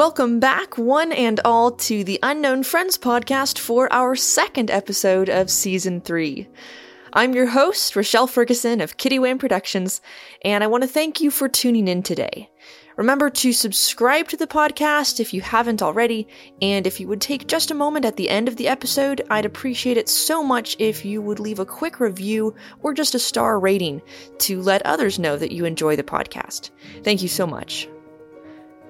Welcome back, one and all, to the Unknown Friends podcast for our second episode of season three. I'm your host, Rochelle Ferguson of Kitty Wayne Productions, and I want to thank you for tuning in today. Remember to subscribe to the podcast if you haven't already, and if you would take just a moment at the end of the episode, I'd appreciate it so much if you would leave a quick review or just a star rating to let others know that you enjoy the podcast. Thank you so much.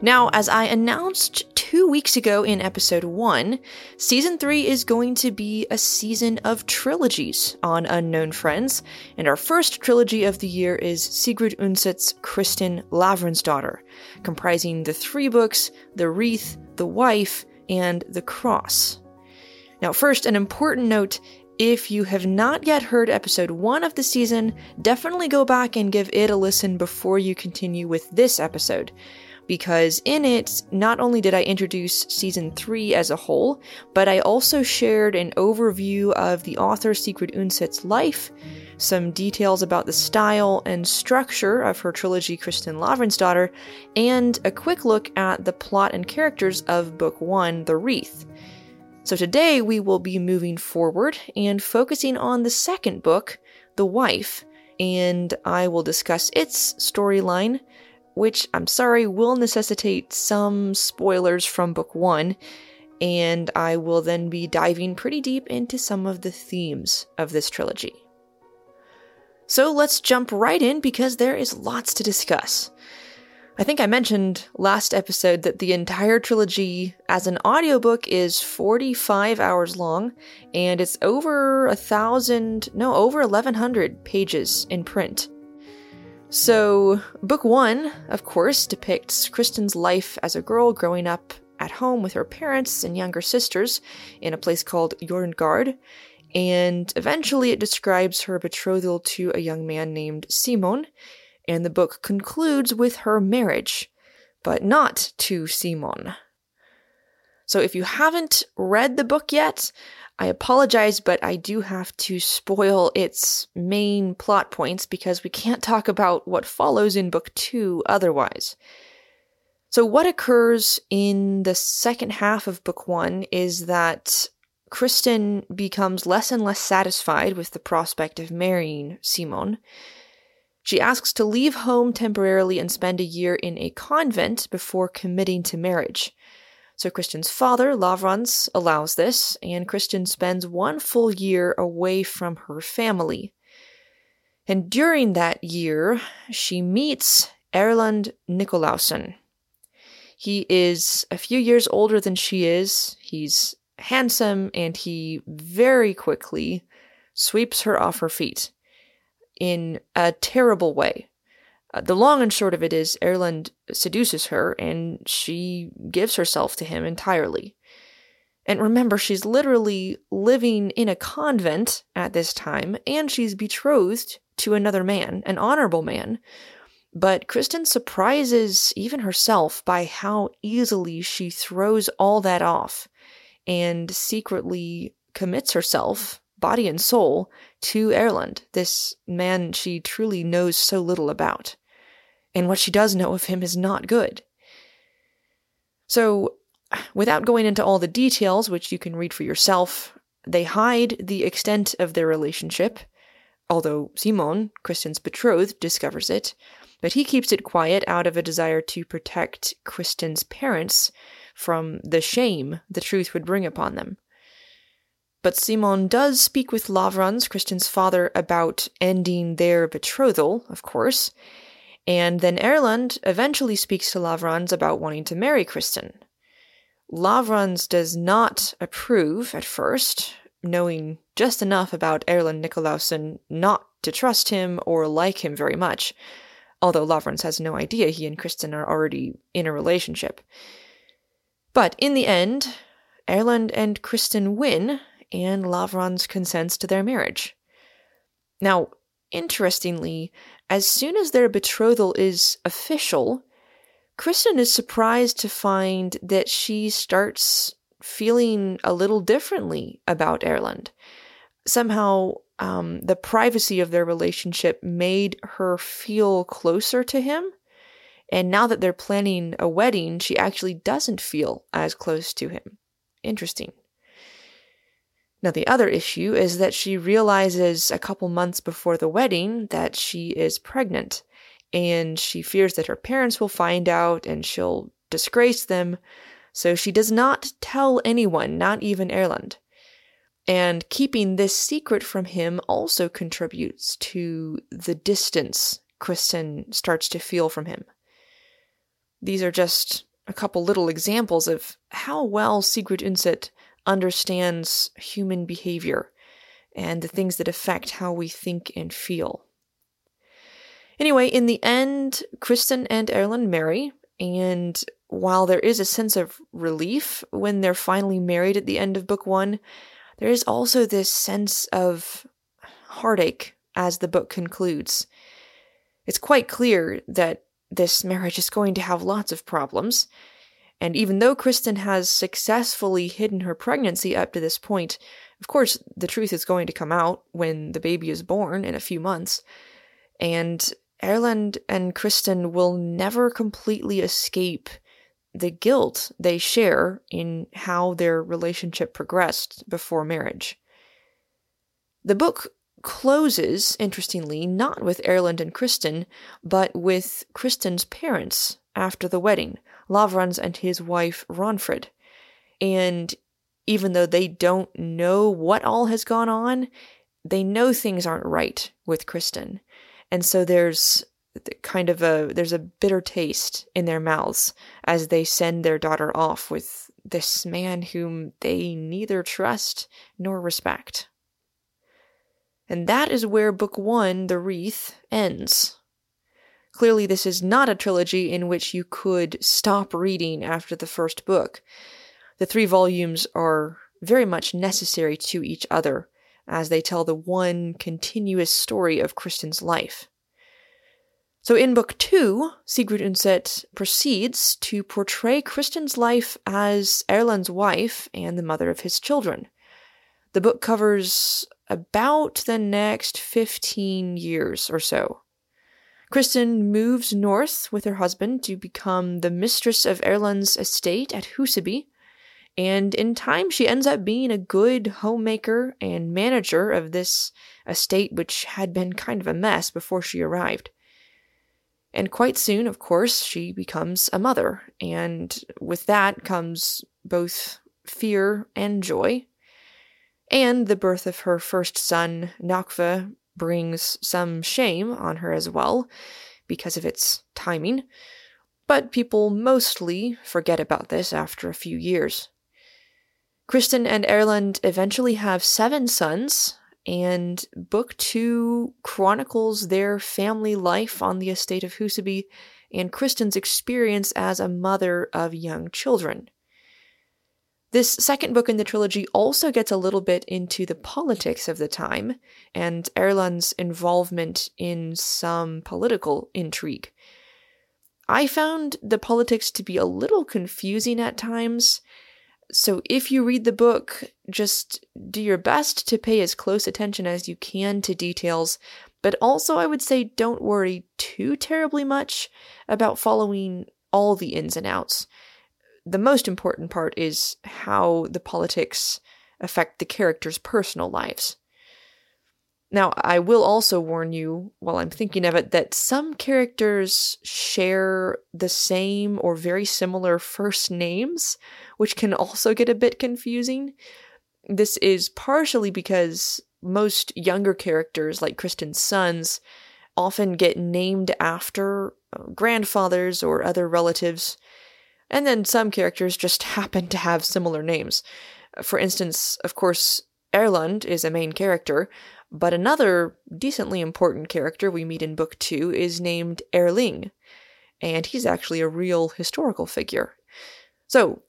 Now, as I announced two weeks ago in episode one, season three is going to be a season of trilogies on Unknown Friends, and our first trilogy of the year is Sigrid Undset's Kristin Lavransdatter, comprising the three books The Wreath, The Wife, and The Cross. Now, first, an important note if you have not yet heard episode one of the season, definitely go back and give it a listen before you continue with this episode because in it, not only did I introduce season 3 as a whole, but I also shared an overview of the author Sigrid Undset's life, some details about the style and structure of her trilogy Kristen Kristin Lavransdatter, and a quick look at the plot and characters of Book 1, The Wreath. So today we will be moving forward and focusing on the second book, The Wife, and I will discuss its storyline, which I'm sorry will necessitate some spoilers from book one, and I will then be diving pretty deep into some of the themes of this trilogy. So let's jump right in because there is lots to discuss. I think I mentioned last episode that the entire trilogy as an audiobook is 45 hours long and it's over a thousand, no, over 1100 pages in print. So, book one, of course, depicts Kristin's life as a girl growing up at home with her parents and younger sisters in a place called Jørundgaard, and eventually it describes her betrothal to a young man named Simon, and the book concludes with her marriage, but not to Simon. So if you haven't read the book yet, I apologize, but I do have to spoil its main plot points because we can't talk about what follows in book two otherwise. So, what occurs in the second half of book one is that Kristin becomes less and less satisfied with the prospect of marrying Simon. She asks to leave home temporarily and spend a year in a convent before committing to marriage. So Christian's father, Lavrans, allows this, and Christian spends one full year away from her family. And during that year, she meets Erlend Nikulaussøn. He is a few years older than she is. He's handsome, and he very quickly sweeps her off her feet in a terrible way. Uh, the long and short of it is, Erlend seduces her and she gives herself to him entirely. And remember, she's literally living in a convent at this time, and she's betrothed to another man, an honorable man. But Kristin surprises even herself by how easily she throws all that off and secretly commits herself, body and soul, to Erlend, this man she truly knows so little about and what she does know of him is not good. So, without going into all the details, which you can read for yourself, they hide the extent of their relationship, although Simon, Kristin's betrothed, discovers it, but he keeps it quiet out of a desire to protect Kristin's parents from the shame the truth would bring upon them. But Simon does speak with Lavrans, Kristin's father, about ending their betrothal, of course, and then Erlend eventually speaks to Lavrans about wanting to marry Kristin. Lavrans does not approve at first, knowing just enough about Erlend Nikulaussøn not to trust him or like him very much, although Lavrans has no idea he and Kristin are already in a relationship. But in the end, Erlend and Kristin win, and Lavrans consents to their marriage. Now, interestingly, as soon as their betrothal is official, Kristin is surprised to find that she starts feeling a little differently about Erlend. Somehow, um, the privacy of their relationship made her feel closer to him. And now that they're planning a wedding, she actually doesn't feel as close to him. Interesting. Now, the other issue is that she realizes a couple months before the wedding that she is pregnant, and she fears that her parents will find out and she'll disgrace them, so she does not tell anyone, not even Erlend. And keeping this secret from him also contributes to the distance Kristin starts to feel from him. These are just a couple little examples of how well Sigrid Undset understands human behavior and the things that affect how we think and feel. Anyway, in the end, Kristin and Erlend marry, and while there is a sense of relief when they're finally married at the end of book one, there is also this sense of heartache as the book concludes. It's quite clear that this marriage is going to have lots of problems, and even though Kristin has successfully hidden her pregnancy up to this point, of course, the truth is going to come out when the baby is born in a few months. And Erlend and Kristin will never completely escape the guilt they share in how their relationship progressed before marriage. The book closes, interestingly, not with Erlend and Kristin, but with Kristin's parents after the wedding, Lavrans and his wife Ragnfrid. And even though they don't know what all has gone on, they know things aren't right with Kristin. And so there's kind of a there's a bitter taste in their mouths as they send their daughter off with this man whom they neither trust nor respect. And that is where book 1, The Wreath, ends. Clearly, this is not a trilogy in which you could stop reading after the first book. The three volumes are very much necessary to each other as they tell the one continuous story of Kristin's life. So in book two, Sigrid Undset proceeds to portray Kristin's life as Erlend's wife and the mother of his children. The book covers about the next 15 years or so. Kristin moves north with her husband to become the mistress of Erlend's estate at Husaby, and in time she ends up being a good homemaker and manager of this estate, which had been kind of a mess before she arrived. And quite soon, of course, she becomes a mother, and with that comes both fear and joy. And the birth of her first son, Naakkve, brings some shame on her as well because of its timing, but people mostly forget about this after a few years. Kristin and Erlend eventually have seven sons, and book two chronicles their family life on the estate of Husaby and Kristin's experience as a mother of young children. This second book in the trilogy also gets a little bit into the politics of the time and Erlend's involvement in some political intrigue. I found the politics to be a little confusing at times, so if you read the book, just do your best to pay as close attention as you can to details, but also I would say don't worry too terribly much about following all the ins and outs the most important part is how the politics affect the characters' personal lives. Now, I will also warn you, while I'm thinking of it, that some characters share the same or very similar first names, which can also get a bit confusing. This is partially because most younger characters, like Kristin's sons, often get named after uh, grandfathers or other relatives and then some characters just happen to have similar names. For instance, of course, Erlend is a main character, but another decently important character we meet in Book 2 is named Erling, and he's actually a real historical figure. So,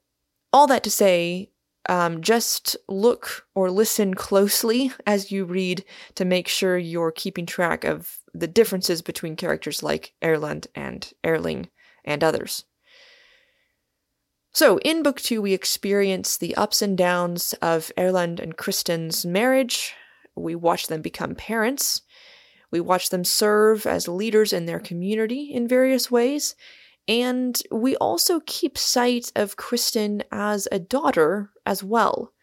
all that to say, um, just look or listen closely as you read to make sure you're keeping track of the differences between characters like Erlend and Erling and others. So, in book two, we experience the ups and downs of Erlend and Kristin's marriage. We watch them become parents. We watch them serve as leaders in their community in various ways. And we also keep sight of Kristin as a daughter as well.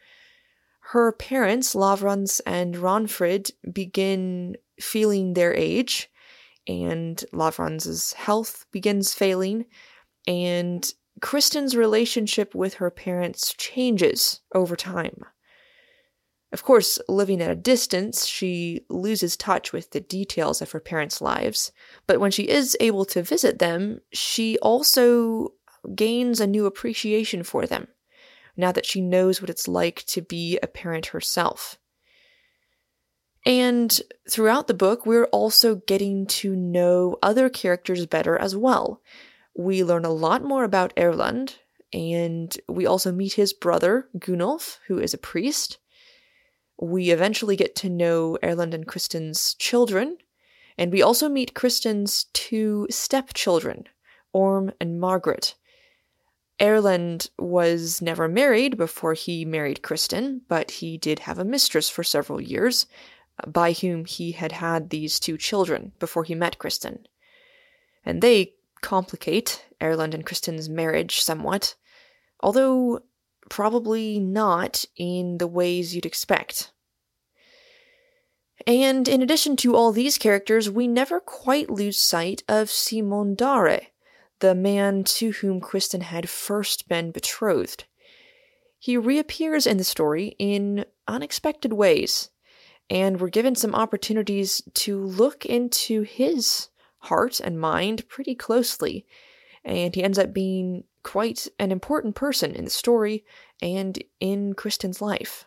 Her parents, Lavrans and Ragnfrid, begin feeling their age, and Lavrans's health begins failing, and Kristin's relationship with her parents changes over time. Of course, living at a distance, she loses touch with the details of her parents' lives, but when she is able to visit them, she also gains a new appreciation for them, now that she knows what it's like to be a parent herself. And throughout the book, we're also getting to know other characters better as well. We learn a lot more about Erlend, and we also meet his brother, Gunnulf, who is a priest. We eventually get to know Erlend and Kristin's children, and we also meet Kristin's two stepchildren, Orm and Margaret. Erlend was never married before he married Kristin, but he did have a mistress for several years, by whom he had had these two children before he met Kristin. And they complicate Erlend and Kristin's marriage somewhat, although probably not in the ways you'd expect. And in addition to all these characters, we never quite lose sight of Simon Darre, the man to whom Kristin had first been betrothed. He reappears in the story in unexpected ways, and we're given some opportunities to look into his heart and mind pretty closely. And he ends up being quite an important person in the story and in Kristin's life.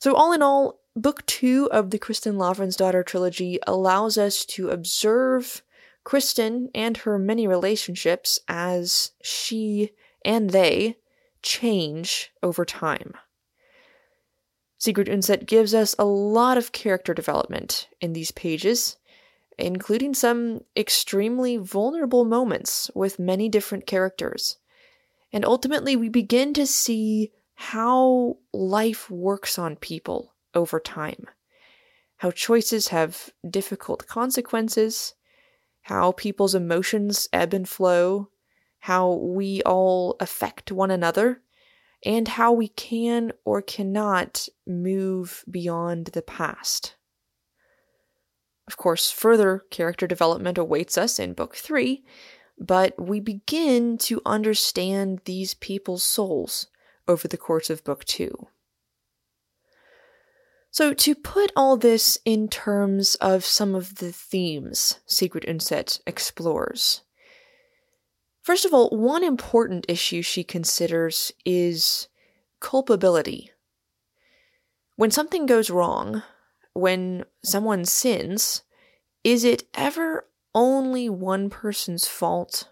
So, all in all, book two of the Kristin Lavransdatter trilogy allows us to observe Kristin and her many relationships as she and they change over time. Sigrid Undset gives us a lot of character development in these pages, including some extremely vulnerable moments with many different characters. And ultimately, we begin to see how life works on people over time, how choices have difficult consequences, how people's emotions ebb and flow, how we all affect one another, and how we can or cannot move beyond the past. Of course, further character development awaits us in Book 3, but we begin to understand these people's souls over the course of Book 2. So, to put all this in terms of some of the themes Sigrid Undset explores, First of all, one important issue she considers is culpability. When something goes wrong, when someone sins, is it ever only one person's fault?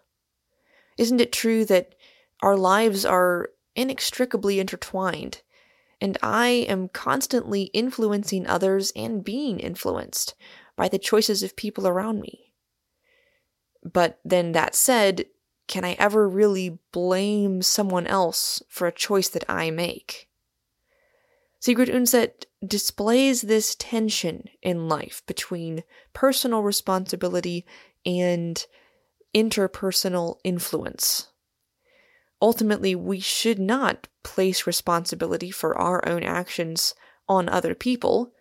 Isn't it true that our lives are inextricably intertwined, and I am constantly influencing others and being influenced by the choices of people around me? But then, that said, can I ever really blame someone else for a choice that I make? Sigrid Undset displays this tension in life between personal responsibility and interpersonal influence. Ultimately, we should not place responsibility for our own actions on other people,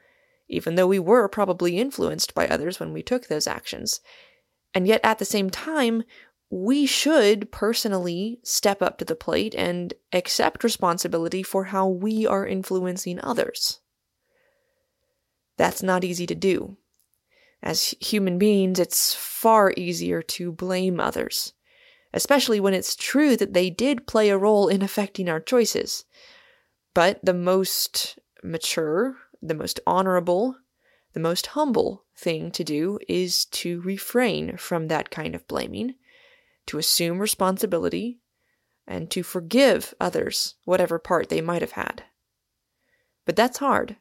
even though we were probably influenced by others when we took those actions. And yet, at the same time, we should personally step up to the plate and accept responsibility for how we are influencing others. That's not easy to do. As human beings, it's far easier to blame others, especially when it's true that they did play a role in affecting our choices. But the most mature, the most honorable, the most humble thing to do is to refrain from that kind of blaming to assume responsibility, and to forgive others whatever part they might have had. But that's hard.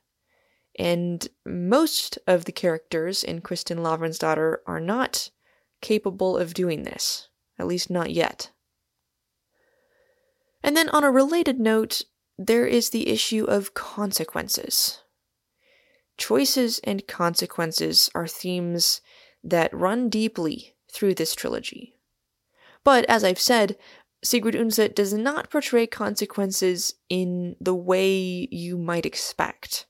And most of the characters in Kristin Lavransdatter are not capable of doing this, at least not yet. And then, on a related note, there is the issue of consequences. Choices and consequences are themes that run deeply through this trilogy. But as I've said, Sigrid Undset does not portray consequences in the way you might expect.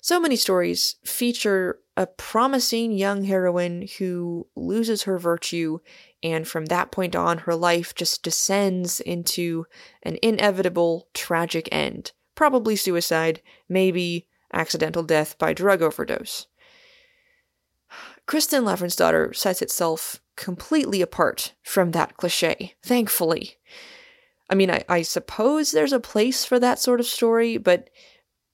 So many stories feature a promising young heroine who loses her virtue, and from that point on, her life just descends into an inevitable, tragic end. Probably suicide, maybe accidental death by drug overdose. Kristin Kristin Lavransdatter sets itself completely apart from that cliche, thankfully. I mean, I, I suppose there's a place for that sort of story, but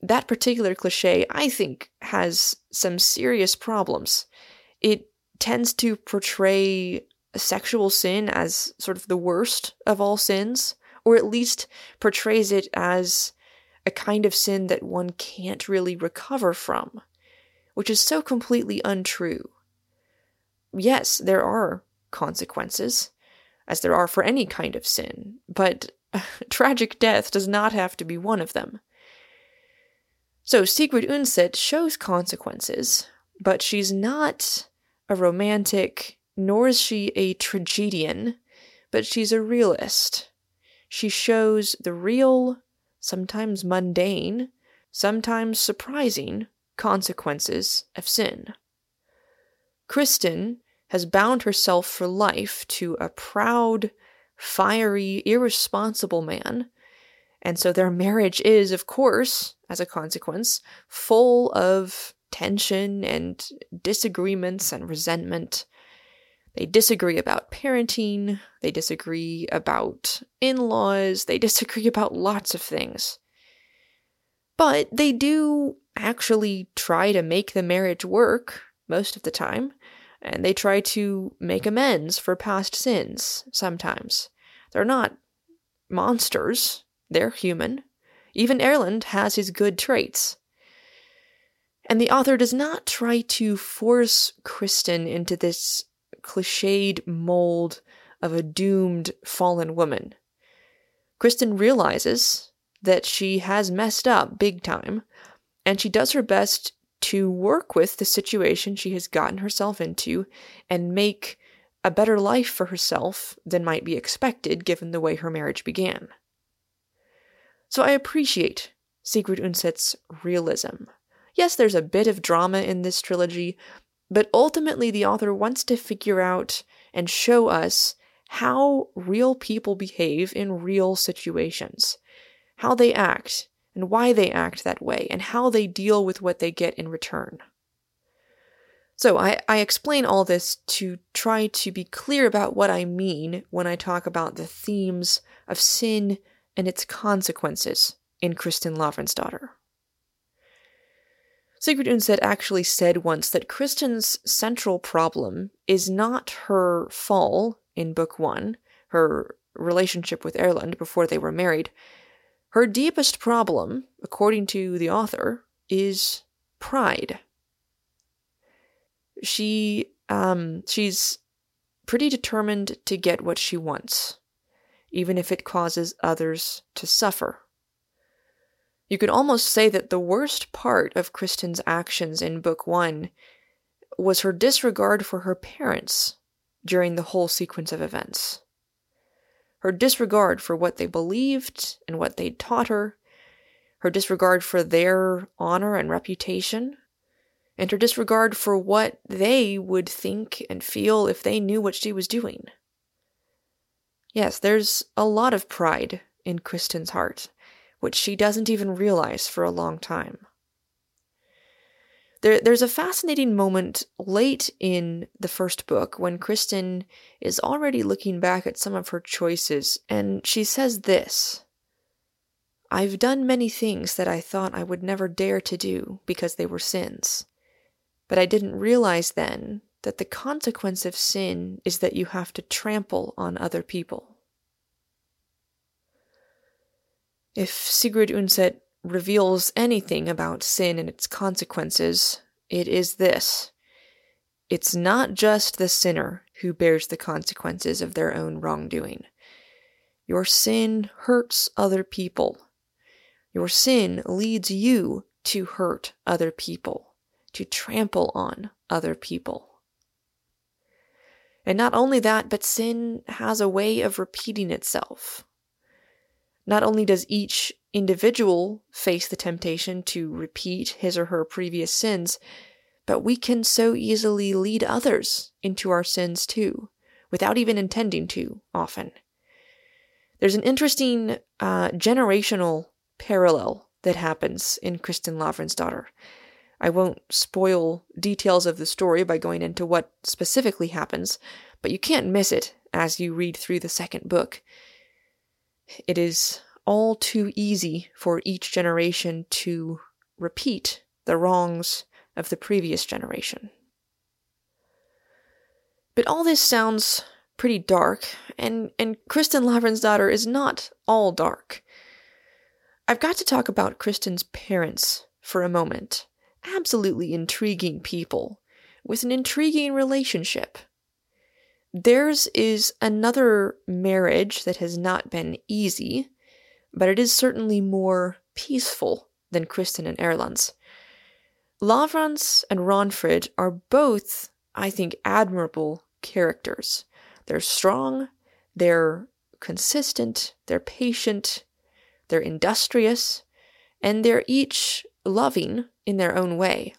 that particular cliche, I think, has some serious problems. It tends to portray sexual sin as sort of the worst of all sins, or at least portrays it as a kind of sin that one can't really recover from, which is so completely untrue yes, there are consequences, as there are for any kind of sin, but tragic death does not have to be one of them. So Sigrid Undset shows consequences, but she's not a romantic, nor is she a tragedian, but she's a realist. She shows the real, sometimes mundane, sometimes surprising consequences of sin. Kristin has bound herself for life to a proud, fiery, irresponsible man. And so their marriage is, of course, as a consequence, full of tension and disagreements and resentment. They disagree about parenting, they disagree about in laws, they disagree about lots of things. But they do actually try to make the marriage work most of the time and they try to make amends for past sins sometimes. They're not monsters, they're human. Even Erlend has his good traits. And the author does not try to force Kristin into this cliched mold of a doomed fallen woman. Kristin realizes that she has messed up big time, and she does her best to work with the situation she has gotten herself into and make a better life for herself than might be expected given the way her marriage began. So I appreciate Sigrid Undset's realism. Yes, there's a bit of drama in this trilogy, but ultimately the author wants to figure out and show us how real people behave in real situations, how they act, and why they act that way, and how they deal with what they get in return. So, I, I explain all this to try to be clear about what I mean when I talk about the themes of sin and its consequences in Kristin Lavransdatter. Sigrid Undset actually said once that Kristin's central problem is not her fall in Book One, her relationship with Erlend before they were married, her deepest problem, according to the author, is pride. She um she's pretty determined to get what she wants, even if it causes others to suffer. You could almost say that the worst part of Kristin's actions in book 1 was her disregard for her parents during the whole sequence of events her disregard for what they believed and what they'd taught her, her disregard for their honor and reputation, and her disregard for what they would think and feel if they knew what she was doing. Yes, there's a lot of pride in Kristin's heart, which she doesn't even realize for a long time. There, there's a fascinating moment late in the first book when Kristin is already looking back at some of her choices, and she says this I've done many things that I thought I would never dare to do because they were sins. But I didn't realize then that the consequence of sin is that you have to trample on other people. If Sigrid Undset reveals anything about sin and its consequences, it is this it's not just the sinner who bears the consequences of their own wrongdoing. Your sin hurts other people. Your sin leads you to hurt other people, to trample on other people. And not only that, but sin has a way of repeating itself. Not only does each individual face the temptation to repeat his or her previous sins, but we can so easily lead others into our sins too, without even intending to, often. There's an interesting uh, generational parallel that happens in Kristin Lavransdatter. I won't spoil details of the story by going into what specifically happens, but you can't miss it as you read through the second book. It is all too easy for each generation to repeat the wrongs of the previous generation. But all this sounds pretty dark, and, and Kristin Lavransdatter is not all dark. I've got to talk about Kristin's parents for a moment. Absolutely intriguing people with an intriguing relationship. Theirs is another marriage that has not been easy, but it is certainly more peaceful than Kristin and Erlend's. Lavrans and Ragnfrid are both, I think, admirable characters. They're strong, they're consistent, they're patient, they're industrious, and they're each loving in their own way.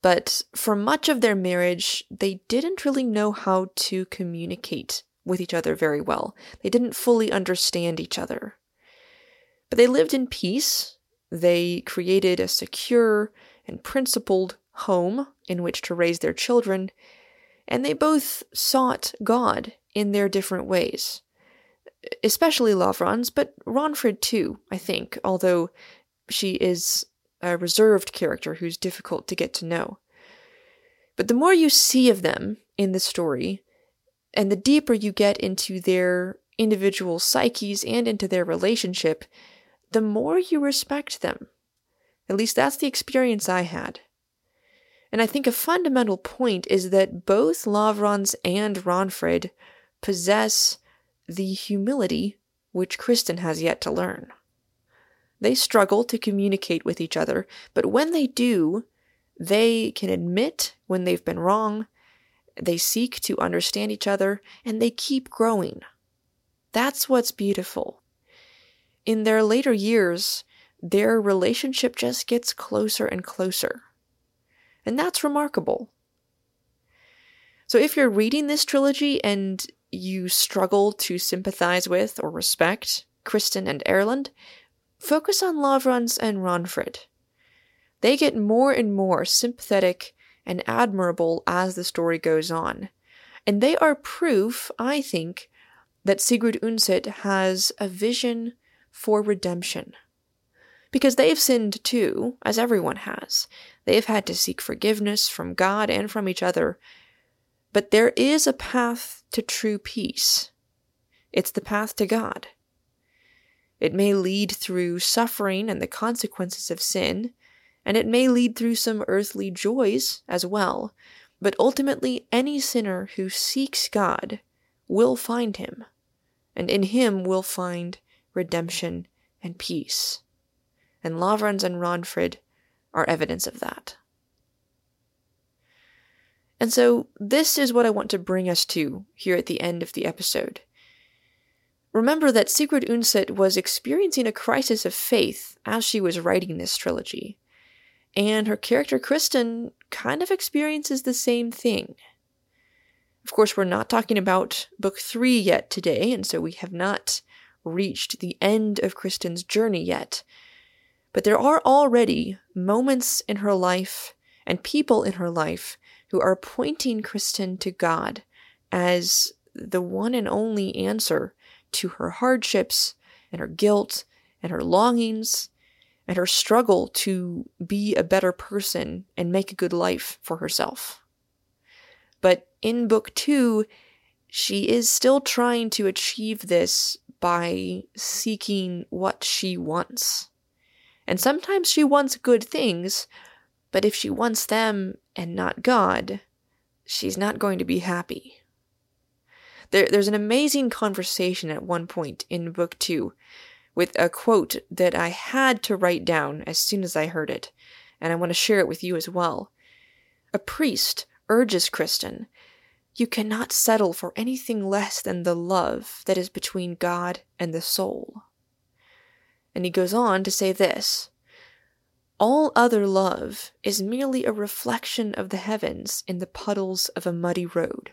But for much of their marriage, they didn't really know how to communicate with each other very well. They didn't fully understand each other. But they lived in peace. They created a secure and principled home in which to raise their children, and they both sought God in their different ways. Especially Lavrans, but Ragnfrid too, I think, although she is a reserved character who's difficult to get to know. But the more you see of them in the story, and the deeper you get into their individual psyches and into their relationship, the more you respect them. At least that's the experience I had. And I think a fundamental point is that both Lavrans and Ragnfrid possess the humility which Kristin has yet to learn. They struggle to communicate with each other, but when they do, they can admit when they've been wrong, they seek to understand each other, and they keep growing. That's what's beautiful. In their later years, their relationship just gets closer and closer. And that's remarkable. So if you're reading this trilogy and you struggle to sympathize with or respect Kristin and Erlend, focus on Lavrans and Ragnfrid. They get more and more sympathetic and admirable as the story goes on. And they are proof, I think, that Sigrid Undset has a vision for redemption. Because they've sinned too, as everyone has. They've had to seek forgiveness from God and from each other. But there is a path to true peace. It's the path to God. It may lead through suffering and the consequences of sin, and it may lead through some earthly joys as well, but ultimately any sinner who seeks God will find him, and in him will find redemption and peace. And Lavrans and Ragnfrid are evidence of that. And so, this is what I want to bring us to here at the end of the episode. Remember that Sigrid Undset was experiencing a crisis of faith as she was writing this trilogy, and her character Kristin kind of experiences the same thing. Of course, we're not talking about book three yet today, and so we have not reached the end of Kristin's journey yet. But there are already moments in her life and people in her life who are pointing Kristin to God as the one and only answer to her hardships and her guilt and her longings and her struggle to be a better person and make a good life for herself. But in book two, she is still trying to achieve this by seeking what she wants. And sometimes she wants good things, but if she wants them and not God, she's not going to be happy. There, there's an amazing conversation at one point in book two with a quote that I had to write down as soon as I heard it, and I want to share it with you as well. A priest urges Kristin, you cannot settle for anything less than the love that is between God and the soul. And he goes on to say this All other love is merely a reflection of the heavens in the puddles of a muddy road.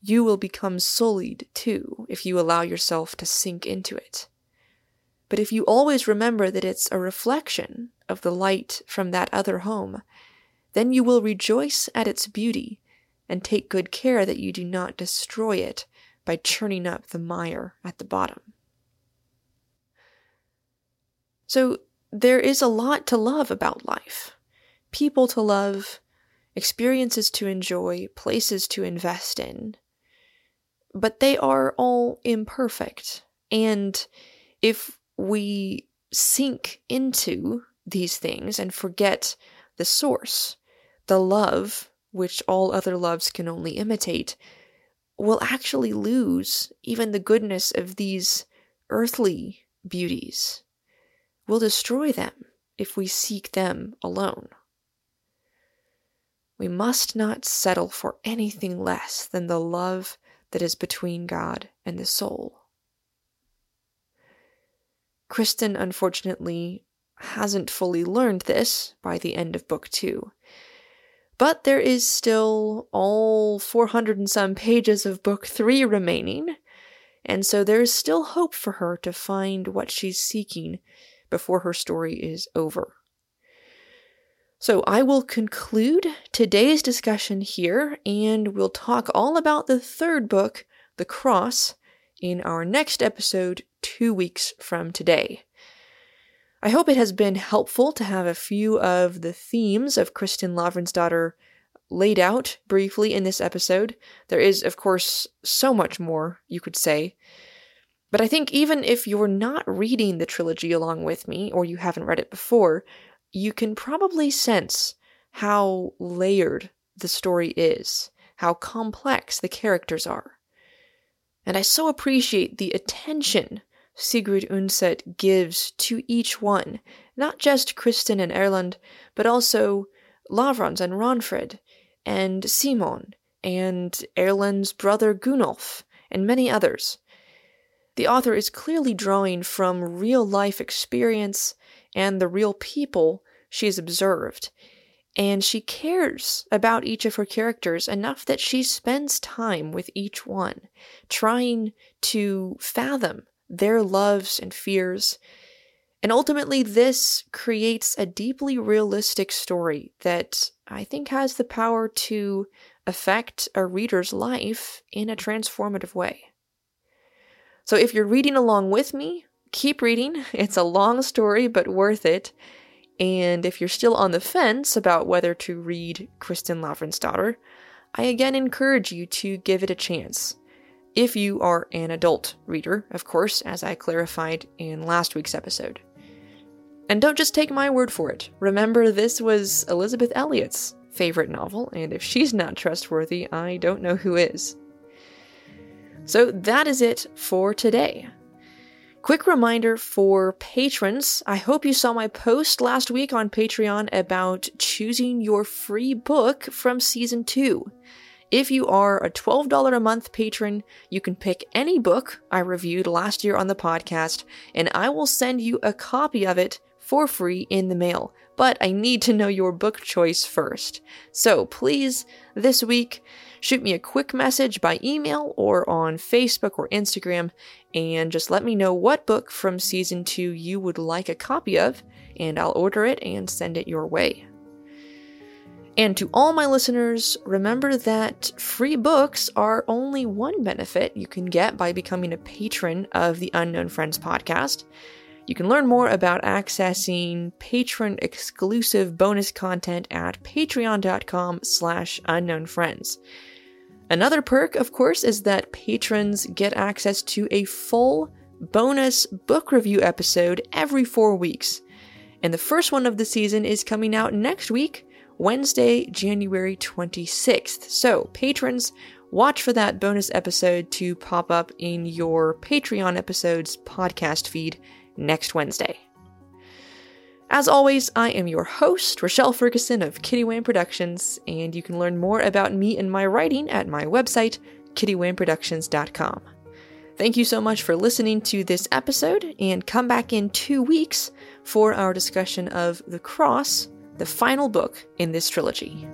You will become sullied, too, if you allow yourself to sink into it. But if you always remember that it's a reflection of the light from that other home, then you will rejoice at its beauty and take good care that you do not destroy it by churning up the mire at the bottom. So, there is a lot to love about life people to love, experiences to enjoy, places to invest in. But they are all imperfect. And if we sink into these things and forget the source, the love which all other loves can only imitate, will actually lose even the goodness of these earthly beauties. We'll destroy them if we seek them alone. We must not settle for anything less than the love that is between God and the soul. Kristin, unfortunately, hasn't fully learned this by the end of book two. But there is still all 400 and some pages of book three remaining, and so there is still hope for her to find what she's seeking before her story is over. So I will conclude today's discussion here, and we'll talk all about the third book, The Cross, in our next episode two weeks from today. I hope it has been helpful to have a few of the themes of Kristen Kristin Lavransdatter laid out briefly in this episode. There is, of course, so much more you could say. But I think even if you're not reading the trilogy along with me, or you haven't read it before, you can probably sense how layered the story is, how complex the characters are. And I so appreciate the attention Sigrid Undset gives to each one, not just Kristin and Erlend, but also Lavrans and Ragnfrid, and Simon, and Erlend's brother Gunnulf, and many others. The author is clearly drawing from real life experience and the real people she has observed, and she cares about each of her characters enough that she spends time with each one, trying to fathom their loves and fears. And ultimately, this creates a deeply realistic story that I think has the power to affect a reader's life in a transformative way. So, if you're reading along with me, keep reading. It's a long story, but worth it. And if you're still on the fence about whether to read Kristin Lavransdatter, I again encourage you to give it a chance if you are an adult reader, of course, as I clarified in last week's episode. And don't just take my word for it. Remember, this was Elisabeth Elliot's favorite novel, and if she's not trustworthy, I don't know who is. So that is it for today. Quick reminder for patrons I hope you saw my post last week on Patreon about choosing your free book from season 2. If you are a $12 a month patron, you can pick any book I reviewed last year on the podcast, and I will send you a copy of it for free in the mail. But I need to know your book choice first. So please, this week, shoot me a quick message by email or on Facebook or Instagram, and just let me know what book from season two you would like a copy of, and I'll order it and send it your way. And to all my listeners, remember that free books are only one benefit you can get by becoming a patron of the Unknown Friends podcast. You can learn more about accessing patron exclusive bonus content at patreon.com slash unknown friends. Another perk, of course, is that patrons get access to a full bonus book review episode every four weeks. And the first one of the season is coming out next week Wednesday, January 26th. So, patrons, watch for that bonus episode to pop up in your Patreon episode's podcast feed next Wednesday. As always, I am your host, Rochelle Ferguson of Kitty Productions, and you can learn more about me and my writing at my website, kittywayneproductions.com. Thank you so much for listening to this episode, and come back in two weeks for our discussion of The Cross, the final book in this trilogy.